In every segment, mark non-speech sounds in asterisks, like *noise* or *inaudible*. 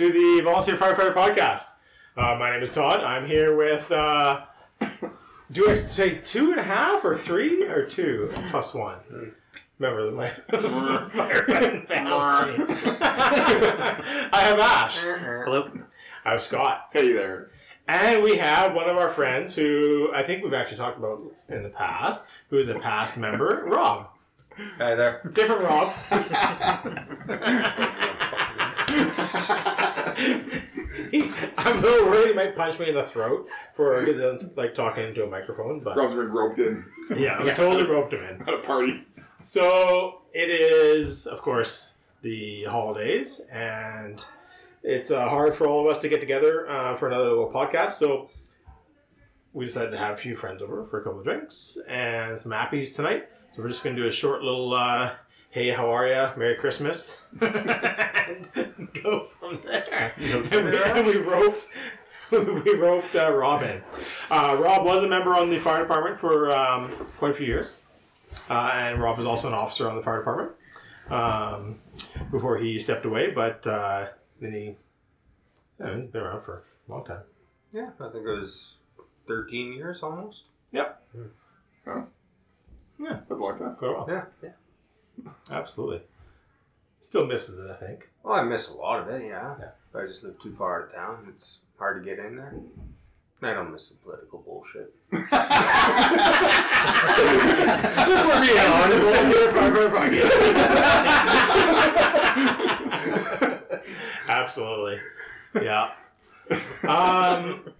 Hello and welcome to the Volunteer Firefighter Podcast. Uh, my name is Todd. I'm here with. Uh, *coughs* do I say two and a half or three or two plus one? Remember my firefighting *laughs* family. I have Ash. Hello. I have Scott. Hey there. And we have one of our friends who I think we've actually talked about in the past, who is a past member, Rob. Hi there. Different Rob. *laughs* *laughs* I'm a little he might punch me in the throat for like talking into a microphone, but Rob's been roped in yeah, we totally roped him in. at a party. So it is, of course, the holidays, and it's uh, hard for all of us to get together uh, for another little podcast. So we decided to have a few friends over for a couple of drinks and some appies tonight. So we're just going to do a short little, uh, hey, how are ya? Merry Christmas, *laughs* *laughs* and go from there. *laughs* and, we, and we roped. We roped uh, Rob in. Uh, Rob was a member on the fire department for um, quite a few years. Uh, and Rob was also an officer on the fire department um, before he stepped away. But uh, then he, yeah, he's been around for a long time. Yeah, I think it was 13 years almost. Yep, That's a long time. quite a while. Yeah. Yeah. Absolutely. Still misses it, I think. Well, I miss a lot of it, yeah. Yeah. But I just live too far out of town. It's hard to get in there. I don't miss the political bullshit. *laughs* *laughs* We're being honest. *laughs* Absolutely. Yeah. Um,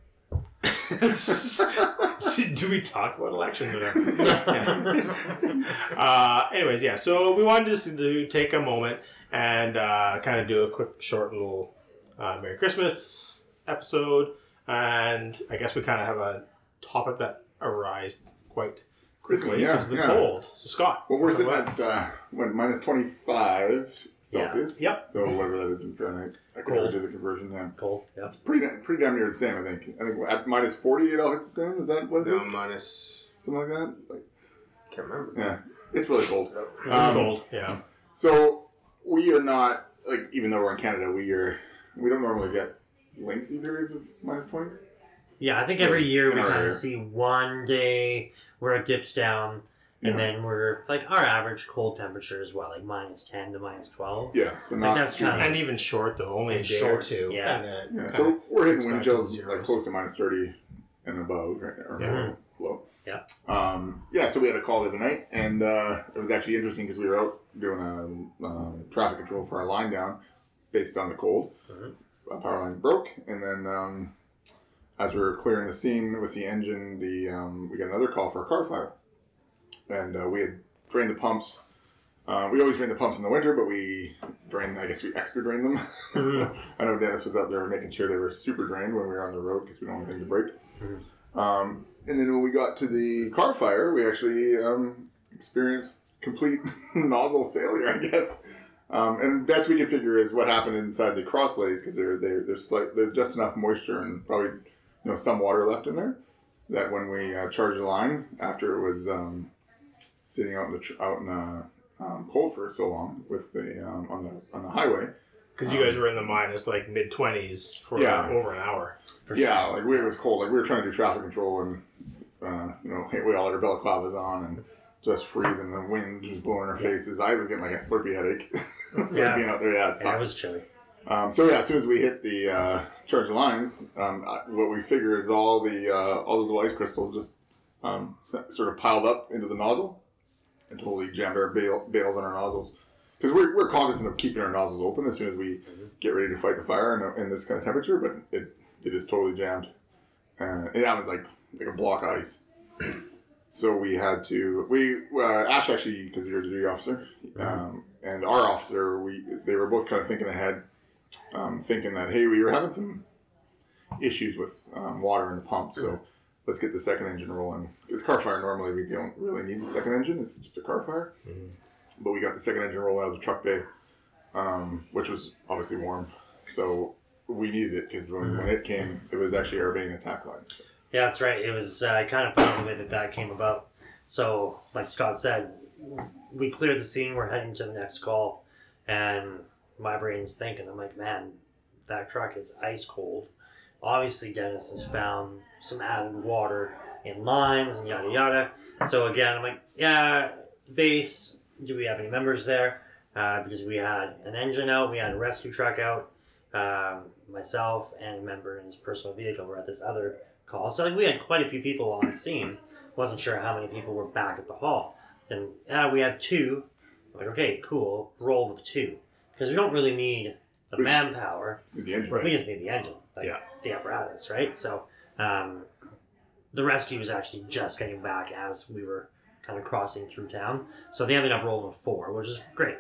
*laughs* do we talk about elections or *laughs* uh, anyways, yeah. So we wanted just to take a moment and uh, kind of do a quick, short little uh, Merry Christmas episode, and I guess we kind of have a topic that arose quite quickly yeah, of the yeah. cold. So Scott, Well, we're talk sitting at uh, what minus twenty five Celsius. Yep. So whatever that is in Fahrenheit. I could Cold. never do the conversion. Yeah. cold. Yeah. It's pretty da- pretty damn near the same. I think. I think at minus forty it all hits the same. Is that what it is? Down minus. Something like that. Like, Can't remember. yeah. It's really cold. It's Um, cold. Yeah. So we are not like even though we're in Canada, we are we don't normally get lengthy periods of minus twenties. Yeah, I think every year we kind of see one day where it dips down, and Yeah. then we're like our average cold temperature is what, like minus ten to minus twelve. Yeah. So not that's too kinda- And even short though, only a And day or short, two. yeah. And then Yeah, so we're hitting wind back chills like close to minus thirty and above, right? Or Yeah. below. below. Yeah. Um, yeah. So we had a call the other night, and uh, it was actually interesting because we were out doing a um, traffic control for our line down, based on the cold. Mhm. A power line broke, and then um, as we were clearing the scene with the engine, the um, we got another call for a car fire, and uh, we had drained the pumps. Uh, we always drain the pumps in the winter, but we drain. I guess we extra drain them. Mhm. *laughs* I know Dennis was out there making sure they were super drained when we were on the road because we don't want anything to break. Um, and then when we got to the car fire, we actually um, experienced complete *laughs* nozzle failure, I guess. Um, and best we can figure is what happened inside the crosslays because they're, they're, there's slight, there's just enough moisture and probably you know some water left in there that when we uh, charged the line after it was um, sitting out in the tr- out in the um, cold for so long with the um, on the on the highway, Because you guys were in the minus like mid twenties for Yeah. over an hour. For yeah, sure. like we, it was cold. Like we were trying to do traffic control, and uh, you know, we all had our balaclavas on and just freezing. The wind was blowing in our faces. I was getting like a slurpy headache. *laughs* like Yeah. being out there, yeah, it Yeah, it was chilly. Um, so yeah, as soon as we hit the uh, charge the lines, um, I- what we figure is all the uh, all those little ice crystals just um, sort of piled up into the nozzle and totally jammed our bail, bales on our nozzles. Because we're, we're cognizant of keeping our nozzles open as soon as we get ready to fight the fire in, in this kind of temperature, but it, it is totally jammed. Uh, and that was like like a block of ice. *clears throat* So we had to we uh, Ash actually because you're the duty officer, um, and our officer we they were both kind of thinking ahead, um, thinking that hey we were having some issues with um, water in the pump, so let's get the second engine rolling. Because car fire normally we don't really need the second engine; it's just a car fire. But we got the second engine rolling out of the truck bay, um, which was obviously warm, so we needed it because when, when it came, it was actually our main attack line. Yeah, that's right. It was uh, kind of funny the way that that came about. So, like Scott said, we cleared the scene. We're heading to the next call, and my brain's thinking, I'm like, man, that truck is ice cold. Obviously, Dennis has found some added water in lines and yada yada. So again, I'm like, yeah, base. Do we have any members there? Uh, because we had an engine out, we had a rescue truck out. Um, myself and a member in his personal vehicle were at this other call. So like we had quite a few people on scene. Wasn't sure how many people were back at the hall. Then uh, we have two. I'm like okay, cool. Roll with two because we don't really need the We- manpower. It's the engine. We just need the engine, like Yeah. the apparatus, right? So um, the rescue was actually just getting back as we were kind of crossing through town. So they ended up rolling a four, which is great.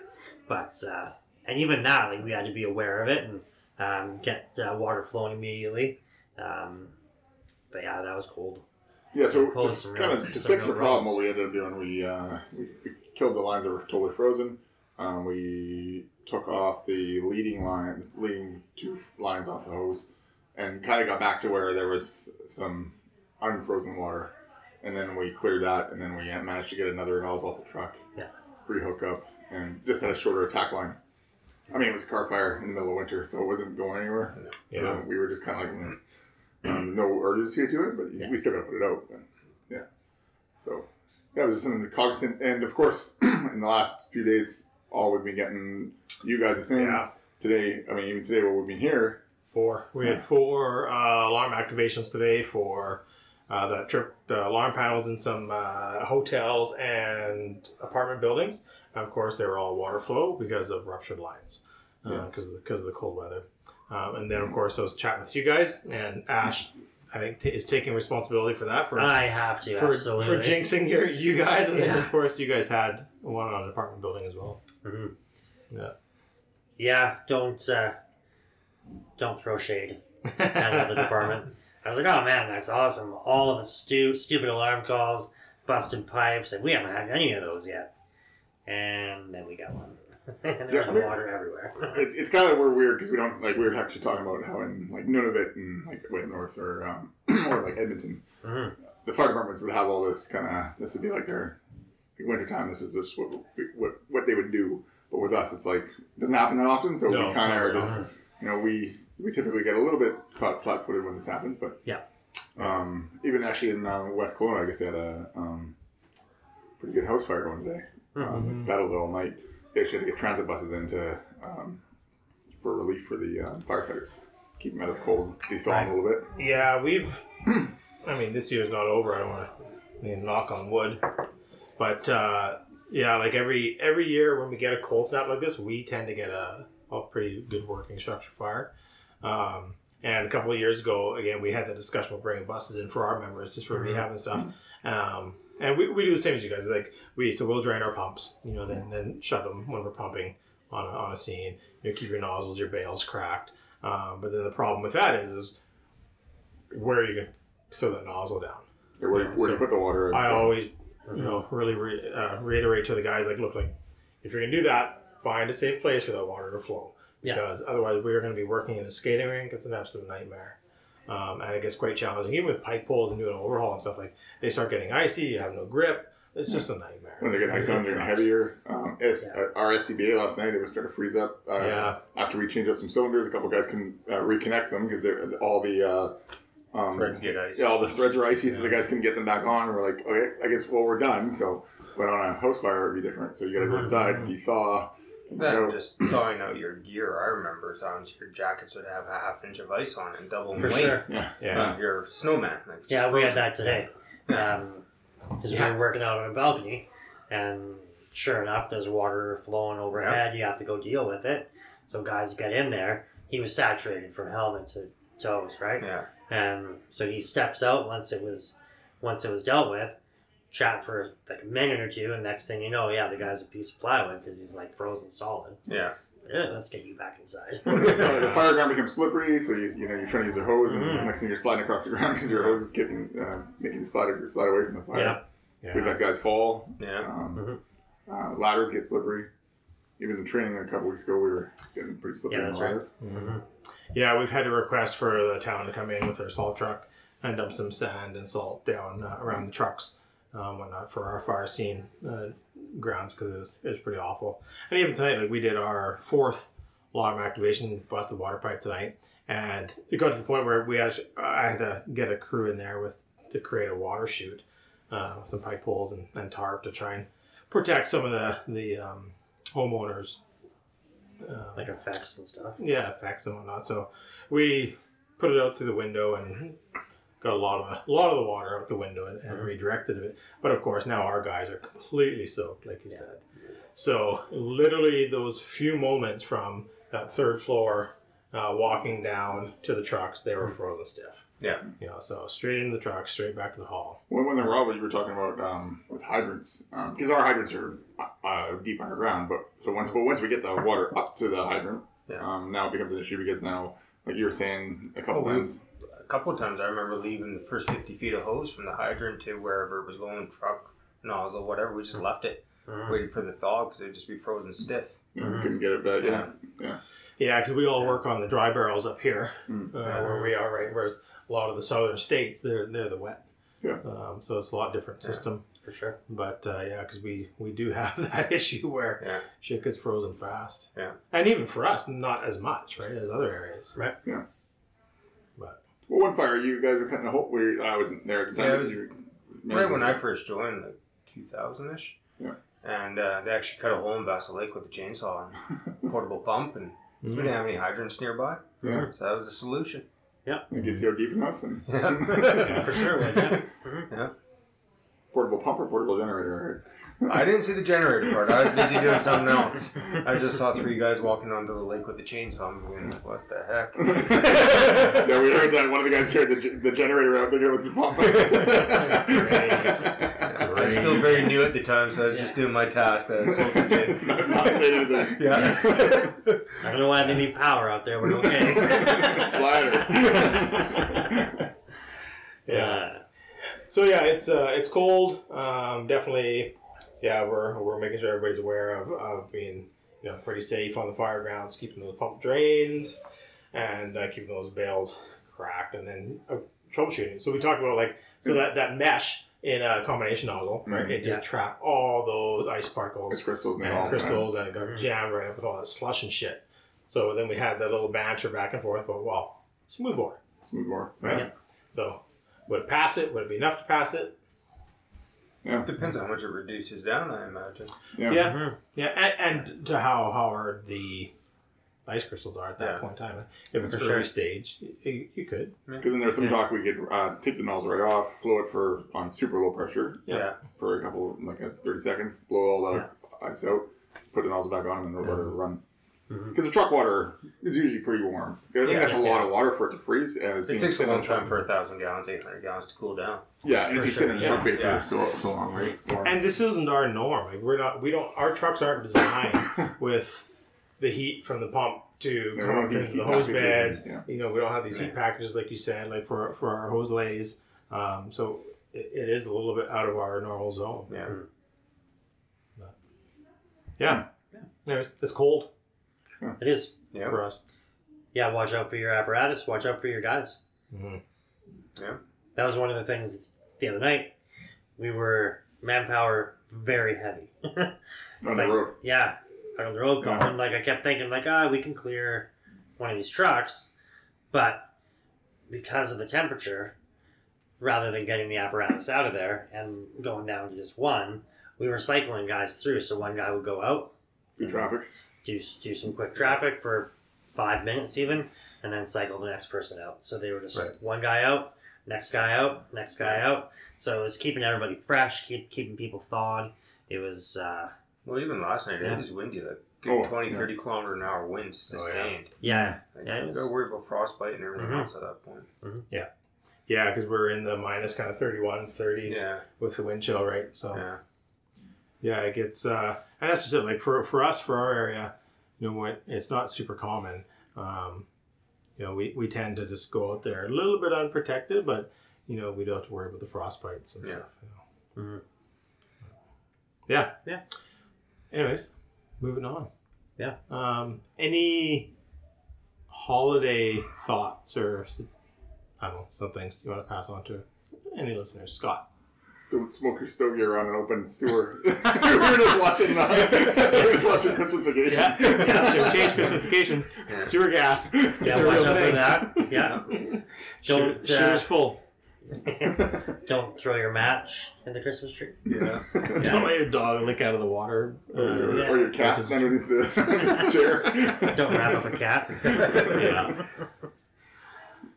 But uh, and even that, like we had to be aware of it and um, get uh, water flowing immediately. Um, but yeah, that was cold. Yeah, so to kind of to fix the problem, what we ended up doing, we, uh, we, we killed the lines that were totally frozen. Um, we took off the leading line, leading two lines off the hose, and kind of got back to where there was some unfrozen water. And then we cleared that, and then we managed to get another nozzle off the truck. Yeah. Rehook up, and just had a shorter attack line. I mean, it was a car fire in the middle of winter, so it wasn't going anywhere. Yeah. So we were just kind of like, mm, um, no urgency to it, but Yeah. we still got to put it out. Yeah. So, yeah, it was just something to cognizant. And of course, *clears throat* in the last few days, all we've been getting, you guys are saying Yeah. today, I mean, even today, while we've been here, Four. We had four uh, alarm activations today for uh, that tripped uh, alarm panels in some uh, hotels and apartment buildings. And of course, they were all water flow because of ruptured lines, Yeah. because of, the- because of the cold weather. Um, and then, of course, I was chatting with you guys, and Ash, I think, t- is taking responsibility for that for I have to for, absolutely. for jinxing your you guys, and then of course you guys had one on an apartment building as well. Mhm. Yeah. Yeah, don't uh, don't throw shade *laughs* at another department. I was like, oh man, that's awesome. All of the stu- stupid alarm calls, busted pipes, and we haven't had any of those yet. And then we got one. *laughs* and there Yeah, was I mean- water everywhere. *laughs* it's, it's kind of we're weird because we don't like we were actually talking about how in like Nunavut and like way north or um, *clears throat* or like Edmonton, Mhm. the fire departments would have all this kind of this would be like their like, wintertime. This is just what, what what they would do. But with us, it's like it doesn't happen that often. So No, we kind of no, are no. Just you know we we typically get a little bit caught flat-footed when this happens. But Yeah. um, even actually in uh, West Kelowna, I guess they had a um, pretty good house fire going today. Um, they battled all night. They actually had to get transit buses in to um, for relief for the uh, firefighters. Keep them out of the cold, defaw them a little bit. Yeah, we've. *clears throat* I mean, this year's not over. I don't want to I mean, knock on wood, but uh, yeah, like every every year when we get a cold snap like this, we tend to get a, a pretty good working structure fire. Um, and a couple of years ago, again, we had the discussion of bringing buses in for our members just for Mhm. rehab and stuff. Um, and we, we do the same as you guys. Like we so we'll drain our pumps, you know, then then shut them when we're pumping on a, on a scene. You know, keep your nozzles, your bales cracked. Um, but then the problem with that is, is where are you going to throw that nozzle down? Or where, Yeah, where do you put the water? and I stuff. always, you know, really re- uh, reiterate to the guys like, look, like if you're gonna do that, find a safe place for that water to flow. Yeah. Because otherwise, we're going to be working in a skating rink. It's an absolute nightmare, um, and it gets quite challenging. Even with pipe poles and doing an overhaul and stuff like, they start getting icy. You have no grip. It's just a nightmare. when they get ice on, It they're heavier. Um, as, Yeah. uh, our SCBA last night, it was starting to freeze up. Uh, Yeah. After we changed out some cylinders, a couple guys can uh, reconnect them because they're all the uh, um, Threads get ice. Yeah, all the threads are icy, so the guys can get them back on. And we're like, okay, I guess well we're done. So, but on a house fire, it'd be different. So you got to go Mhm. inside, de-thaw. Then go- just thawing out your gear. I remember times your jackets would have a half inch of ice on it, double For weight. sure. yeah, Yeah. Uh, your snowman. Like, just Yeah, we had that today. Because Yeah. we were working out on a balcony, and sure enough, there's water flowing overhead. You have to go deal with it. So guys get in there. He was saturated from helmet to toes, right? Yeah. And so he steps out once it was once it was dealt with. Chat for like a minute or two, and next thing you know, yeah, the guy's a piece of plywood because he's like frozen solid. Yeah. Yeah, let's get you back inside. *laughs* the fire ground becomes slippery, so you, you know you're trying to use a hose, and Mhm. next thing you're sliding across the ground because your hose is kicking, uh, making you slide slide away from the fire. Yeah. Yeah. We've had guys fall. Yeah. Um, uh, ladders get slippery. Even the training a couple weeks ago, we were getting pretty slippery Yeah, on that's the right. ladders. Mhm. Yeah, we've had a request for the town to come in with their salt truck and dump some sand and salt down uh, around the trucks, um, whatnot for our fire scene uh, grounds because it was, it was pretty awful. And even tonight, like we did our fourth alarm activation, busted water pipe tonight, and it got to the point where we actually I had to get a crew in there with to create a water chute, uh, with some pipe poles and, and tarp to try and protect some of the the um, homeowners. Uh, Like effects and stuff. yeah, effects and whatnot. So we put it out through the window and got a lot of the a lot of the water out the window and, and Mhm. redirected it. But of course, now our guys are completely soaked, like you Yeah. said. So literally, those few moments from that third floor, uh, walking down to the trucks, they were frozen stiff. Yeah. You know, so straight into the truck, straight back to the hall. When, when the Rob, you were talking about um, with hydrants, because our hydrants are uh, deep underground. But so once, but once we get the water up to the hydrant, Yeah. um, now it becomes an issue because now, like you were saying a couple Oh, we- times, A couple of times I remember leaving the first 50 feet of hose from the hydrant to wherever it was going, truck, nozzle, whatever. We just left it, Mhm. waiting for the thaw because it would just be frozen stiff. you know, we couldn't get it back. Yeah, yeah. Yeah, because we all work on the dry barrels up here, Mm. uh, where we are, right? Whereas a lot of the southern states, they're they're the wet. Yeah. Um, so it's a lot different Yeah. system. For sure. But uh, yeah, because we we do have *laughs* that issue where Yeah. shit gets frozen fast. Yeah. And even for us, not as much, right, as other areas. Right. Yeah. But Well, one fire, you guys were cutting a hole. We, I wasn't there at the time. Yeah, it was Right when I first joined, like 2000 ish. Yeah. And uh, they actually cut a hole in Vassal Lake with a chainsaw and *laughs* portable pump, and 'cause we didn't have any hydrants nearby, Yeah, so that was the solution. Yeah. It gets you out deep enough and Yeah. *laughs* For sure. *laughs* Yeah. Mhm. Portable pump or portable generator. I didn't see the generator part. I was busy doing something else. I just saw three guys walking onto the lake with a chainsaw. I'm going, what the heck? *laughs* Yeah, we heard that one of the guys carried the, the generator out. there. it was the pump. *laughs* I was still very new at the time, so I was just doing my task. I was told to do. *laughs* not, not saying anything. Yeah. I don't know why they need power out there, but okay. Glider. yeah. So yeah, it's uh, it's cold. Um, definitely, yeah, we're we're making sure everybody's aware of, of being you know pretty safe on the fire grounds, keeping the pump drained, and uh, keeping those bales cracked, and then uh, troubleshooting. So we talked about like so that that mesh in a combination nozzle, right? Mhm. It just trapped all those ice particles It's crystals and all crystals, and it got jammed right up with all that slush and shit. So then we had that little banter back and forth, but well, smooth bore. Smooth bore, Yeah. Yeah. So would it pass it? Would it be enough to pass it? It depends on how much it reduces down, I imagine. Yeah. Yeah. Mhm. Yeah, and, and to how how hard the ice crystals are at that Yeah. point in time. If it's For early sure. stage, you, you could. Because then there's some Yeah. talk we could uh, take the nozzle right off, flow it for on super low pressure Yeah. Yeah. for a couple, like a 30 seconds, blow all that ice out, put the nozzle back on, and then let it run. Mhm. Because the truck water is usually pretty warm. I think Yeah. that's a lot of water for it to freeze, and it's It takes a long time for a thousand gallons, eight hundred gallons to cool down. Yeah, and it's For been sitting in the sure, truck bed for so so long, right? And this isn't our norm. Like we're not. We don't. Our trucks aren't designed *laughs* with the heat from the pump to Yeah, come up into the hose beds. yeah. You know, we don't have these heat packages like you said, like for for our hose lays. Um, so it, it is a little bit out of our normal zone. Yeah. Yeah. Anyways, it's cold It is. Yeah. for us. Yeah, watch out for your apparatus. Watch out for your guys. hmm That was one of the things the other night. We were manpower very heavy. *laughs* on the road. Yeah, out on the road Yeah. Like I kept thinking, like ah, we can clear one of these trucks, but because of the temperature, rather than getting the apparatus out of there and going down to just one, we were cycling guys through. So one guy would go out, Through traffic. Do do some quick traffic for five minutes even, and then cycle the next person out. So they were just Right. one guy out, next guy out, next guy out. So it was keeping everybody fresh, keep, keeping people thawed. It was. Uh, Well, even last night, Yeah. it was windy, like good Oh, 20, yeah. 30 kilometer an hour winds Oh, yeah. sustained. Yeah, Like, yeah, it you was- gotta worry about frostbite and everything Mhm. else at that point. Yeah, Yeah, because we're in the minus kind of 31s, 30s Yeah, with the wind chill, right? So yeah. Yeah, it gets, uh, and that's just it. Like for, for us, for our area, you know, what it's not super common. Um, you know, we, we tend to just go out there a little bit unprotected, but you know, we don't have to worry about the frostbites and Yeah. stuff. You know. Mhm. Yeah. Yeah. Anyways, moving on. Yeah. Um, any holiday thoughts or I don't know some things you want to pass on to any listeners, Scott? Don't smoke your stogie around an open sewer. we *laughs* were just watching. Uh, we were just watching Christmas Vacation. Yeah, yeah. So change Christmification. Yeah. Sewer gas. Yeah, a watch out for that. Yeah. Don't, Don't, uh, Shooters full. *laughs* Don't throw your match in the Christmas tree. Yeah. *laughs* Don't let your dog lick out of the water. Or your, Uh, or your cat underneath the chair. Don't wrap up a cat. yeah.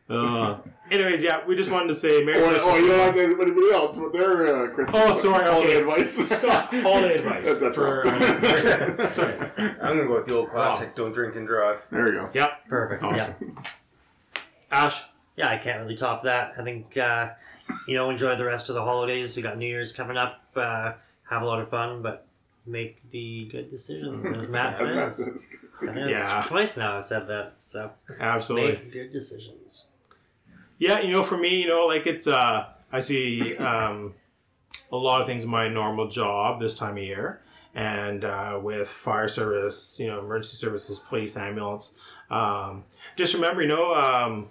Uh, anyways, yeah, we just wanted to say Merry Or, Christmas. oh, you don't like anybody else with their uh, Christmas Oh, sorry, holiday okay. advice. *laughs* Scott, holiday advice. That's, that's for, right. uh, sorry. I'm gonna go with the old classic. Don't drink and drive. there we go. Yep. Perfect. Yeah. Awesome. Ash. Yeah, I can't really top that. I think uh, you know, enjoy the rest of the holidays. We got New Year's coming up. Uh, have a lot of fun, but make the good decisions, as Matt *laughs* As Matt says. says. I think it's Yeah. twice now I've said that. So Absolutely. make good decisions. Yeah, you know, for me, you know, like it's uh I see um a lot of things in my normal job this time of year. And uh, with fire service, you know, emergency services, police, ambulance. Um, just remember, you know, um,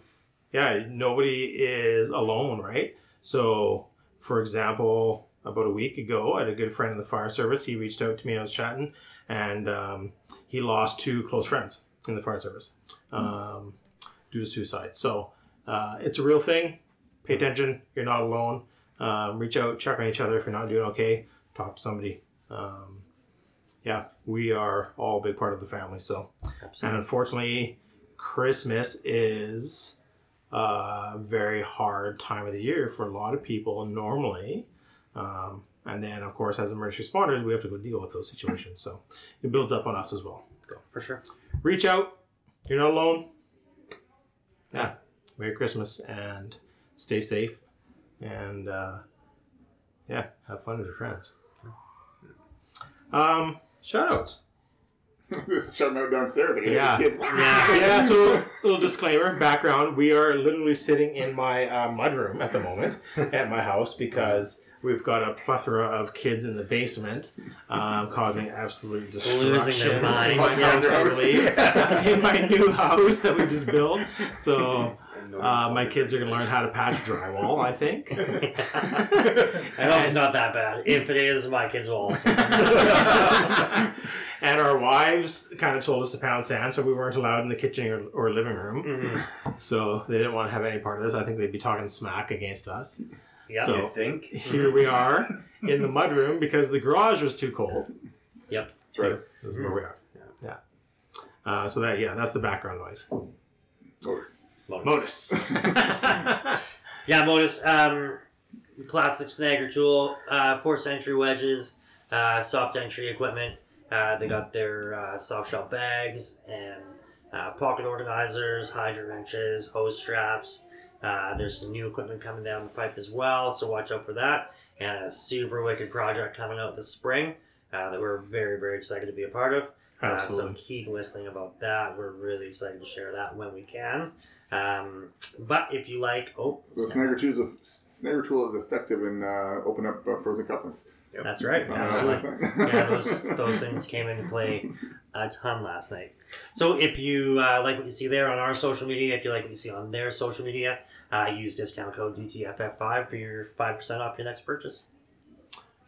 yeah, nobody is alone, right? So, for example, about a week ago, I had a good friend in the fire service. He reached out to me. I was chatting, and um, he lost two close friends in the fire service um, due to suicide. So, uh, it's a real thing. Pay attention. You're not alone. Um, reach out, check on each other if you're not doing okay. Talk to somebody. Um, yeah, we are all a big part of the family. So, and unfortunately, Christmas is a very hard time of the year for a lot of people normally. Um, and then, of course, as emergency responders, we have to go deal with those situations. So it builds up on us as well. So For sure. reach out. You're not alone. Yeah. Merry Christmas and stay safe. And uh, yeah, have fun with your friends. Um, shout outs. *laughs* Just shut out downstairs. Like, Yeah. Kids. *laughs* Yeah. yeah, so little disclaimer, background. We are literally sitting in my uh, mudroom at the moment *laughs* at my house because we've got a plethora of kids in the basement, um, causing absolute destruction. Losing their mind, in my house, I in my new house that we just built. So uh, my kids are going to learn how to patch drywall. I think. *laughs* I hope it's not that bad. If it is, my kids will also. *laughs* and our wives kind of told us to pound sand, so we weren't allowed in the kitchen or, or living room. Mhm. So they didn't want to have any part of this. I think they'd be talking smack against us. Yeah. So- You think? Here we are in the mudroom because the garage was too cold. Yep. That's right. This is where we are. Yeah. Uh, so that yeah, that's the background noise. Notice. Modus. *laughs* Yeah, Modus. Um, classic snagger tool, uh, force entry wedges, uh, soft entry equipment. Uh, they got their uh, soft shell bags and uh, pocket organizers, hydrant wrenches, hose straps. Uh, there's some new equipment coming down the pipe as well, so watch out for that. And a super wicked project coming out this spring uh, that we're very, very excited to be a part of. Uh, so keep listening about that. We're really excited to share that when we can. Um, but if you like, oh, The snagger tool is a, snagger tool is effective in uh, open up uh, frozen couplings. that's right. Uh, Absolutely. yeah, those *laughs* those things came into play a ton last night. So if you uh, like what you see there on our social media, if you like what you see on their social media, uh, use discount code DTFF5 for your five percent off your next purchase.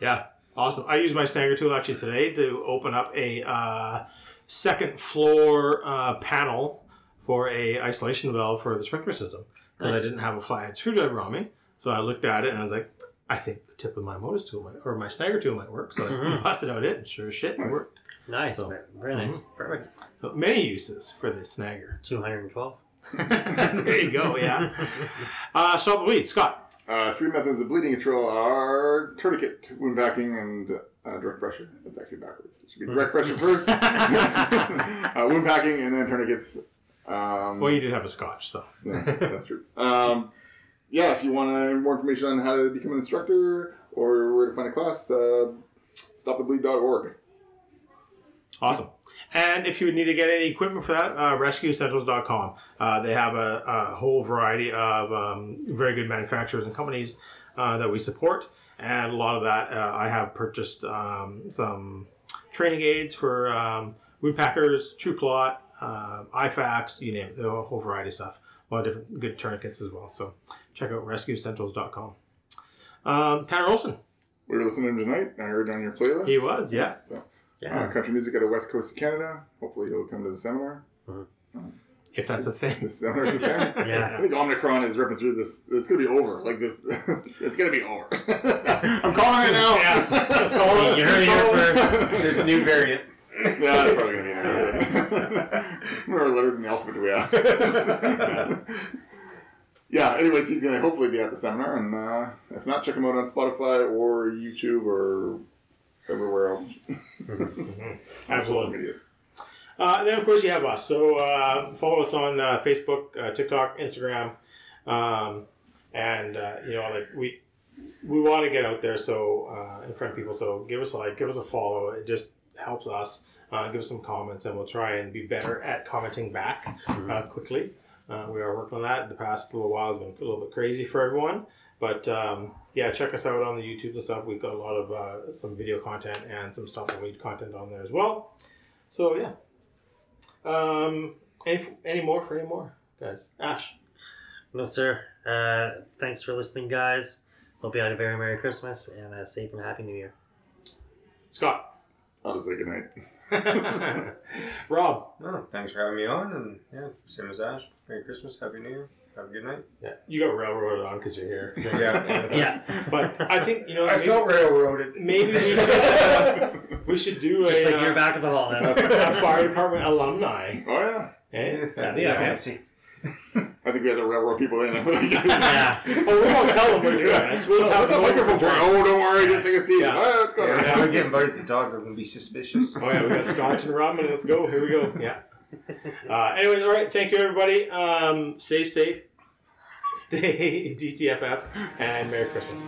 Yeah, awesome. I used my snagger tool actually today to open up a uh, second floor uh, panel for a isolation valve for the sprinkler system because Nice. I didn't have a flathead screwdriver on me. So I looked at it and I was like, I think the tip of my Modus tool might, or my snagger tool might work. So I Mhm. busted out it, and sure as shit, it worked. Nice, So- very, very nice, perfect. So many uses for this snagger. Two hundred and twelve. *laughs* there you go. Yeah. *laughs* Uh, stop the bleed, Scott. Uh, three methods of bleeding control are tourniquet, wound packing, and uh, direct pressure. That's actually backwards. It should be direct pressure first, *laughs* uh, wound packing, and then tourniquets. Um, Well, you did have a scotch, so *laughs* yeah, that's true. *laughs* Um, yeah, if you want more information on how to become an instructor or where to find a class, uh, stopthebleed.org. Awesome. And if you need to get any equipment for that, uh, rescueessentials.com. Uh, they have a, a whole variety of um, very good manufacturers and companies uh, that we support. And a lot of that, uh, I have purchased um, some training aids for um, wound packers, True Plot, uh, IFAKs, you name it. A whole variety of stuff. A lot of different good tourniquets as well. So check out rescueessentials.com. Um, Tanner Olson, we were listening to him tonight. I heard on your playlist. He was, yeah. Yeah. Uh, country music out of West Coast of Canada. Hopefully he'll come to the seminar. If that's a thing. The seminar's a thing. *laughs* I think Omicron is ripping through this. It's gonna be over. Like this, *laughs* it's gonna be over. *laughs* I'm calling it now. Yeah, just call it. You heard it here first. There's a new variant. Yeah, it's probably gonna be an error. How many letters in the alphabet do we have? yeah. *laughs* Anyways, he's gonna hopefully be at the seminar, and uh, if not, check him out on Spotify or YouTube or everywhere else. *laughs* on social Absolutely. medias. Uh, and then, of course, you have us. So uh, follow us on uh, Facebook, uh, TikTok, Instagram, um, and uh, you know, like we we want to get out there so uh, in front of people. So give us a like, give us a follow. It just helps us. Uh, give us some comments, and we'll try and be better at commenting back uh, quickly. Uh, we are working on that. The past little while has been a little bit crazy for everyone, but um, yeah, check us out on the YouTube and stuff. We've got a lot of uh, some video content and some stop and read content on there as well. So yeah. Um, any any more for any more guys? Ash. No, sir. Uh, thanks for listening, guys. Hope you had a very Merry Christmas and a safe and happy New Year. Scott. I'll just say goodnight. *laughs* Rob. No, thanks for having me on, and yeah, same as Ash. Merry Christmas, Happy New Year, have a good night. Yeah, you got railroaded on because you're here. *laughs* Yeah. Yeah. But I think you know. I maybe, felt railroaded. maybe we should, we should do *laughs* Just a, like uh, you're back at the hall then. a fire department alumni. Oh yeah. Eh? That'd be okay. I think we had to railroad people in. *laughs* *laughs* Yeah. Well, we won't tell them we're doing this. We'll Oh, tell what's them that microphone for? Oh, don't worry, just take a seat. Yeah. Ah, let's go. Yeah, if I get invited to the dogs, I'm gonna be suspicious. Oh yeah, we got scotch and rum, and let's go. Here we go. Yeah. Uh, anyways, all right. Thank you, everybody. Um, stay safe. Stay *laughs* GTFF, and Merry Christmas.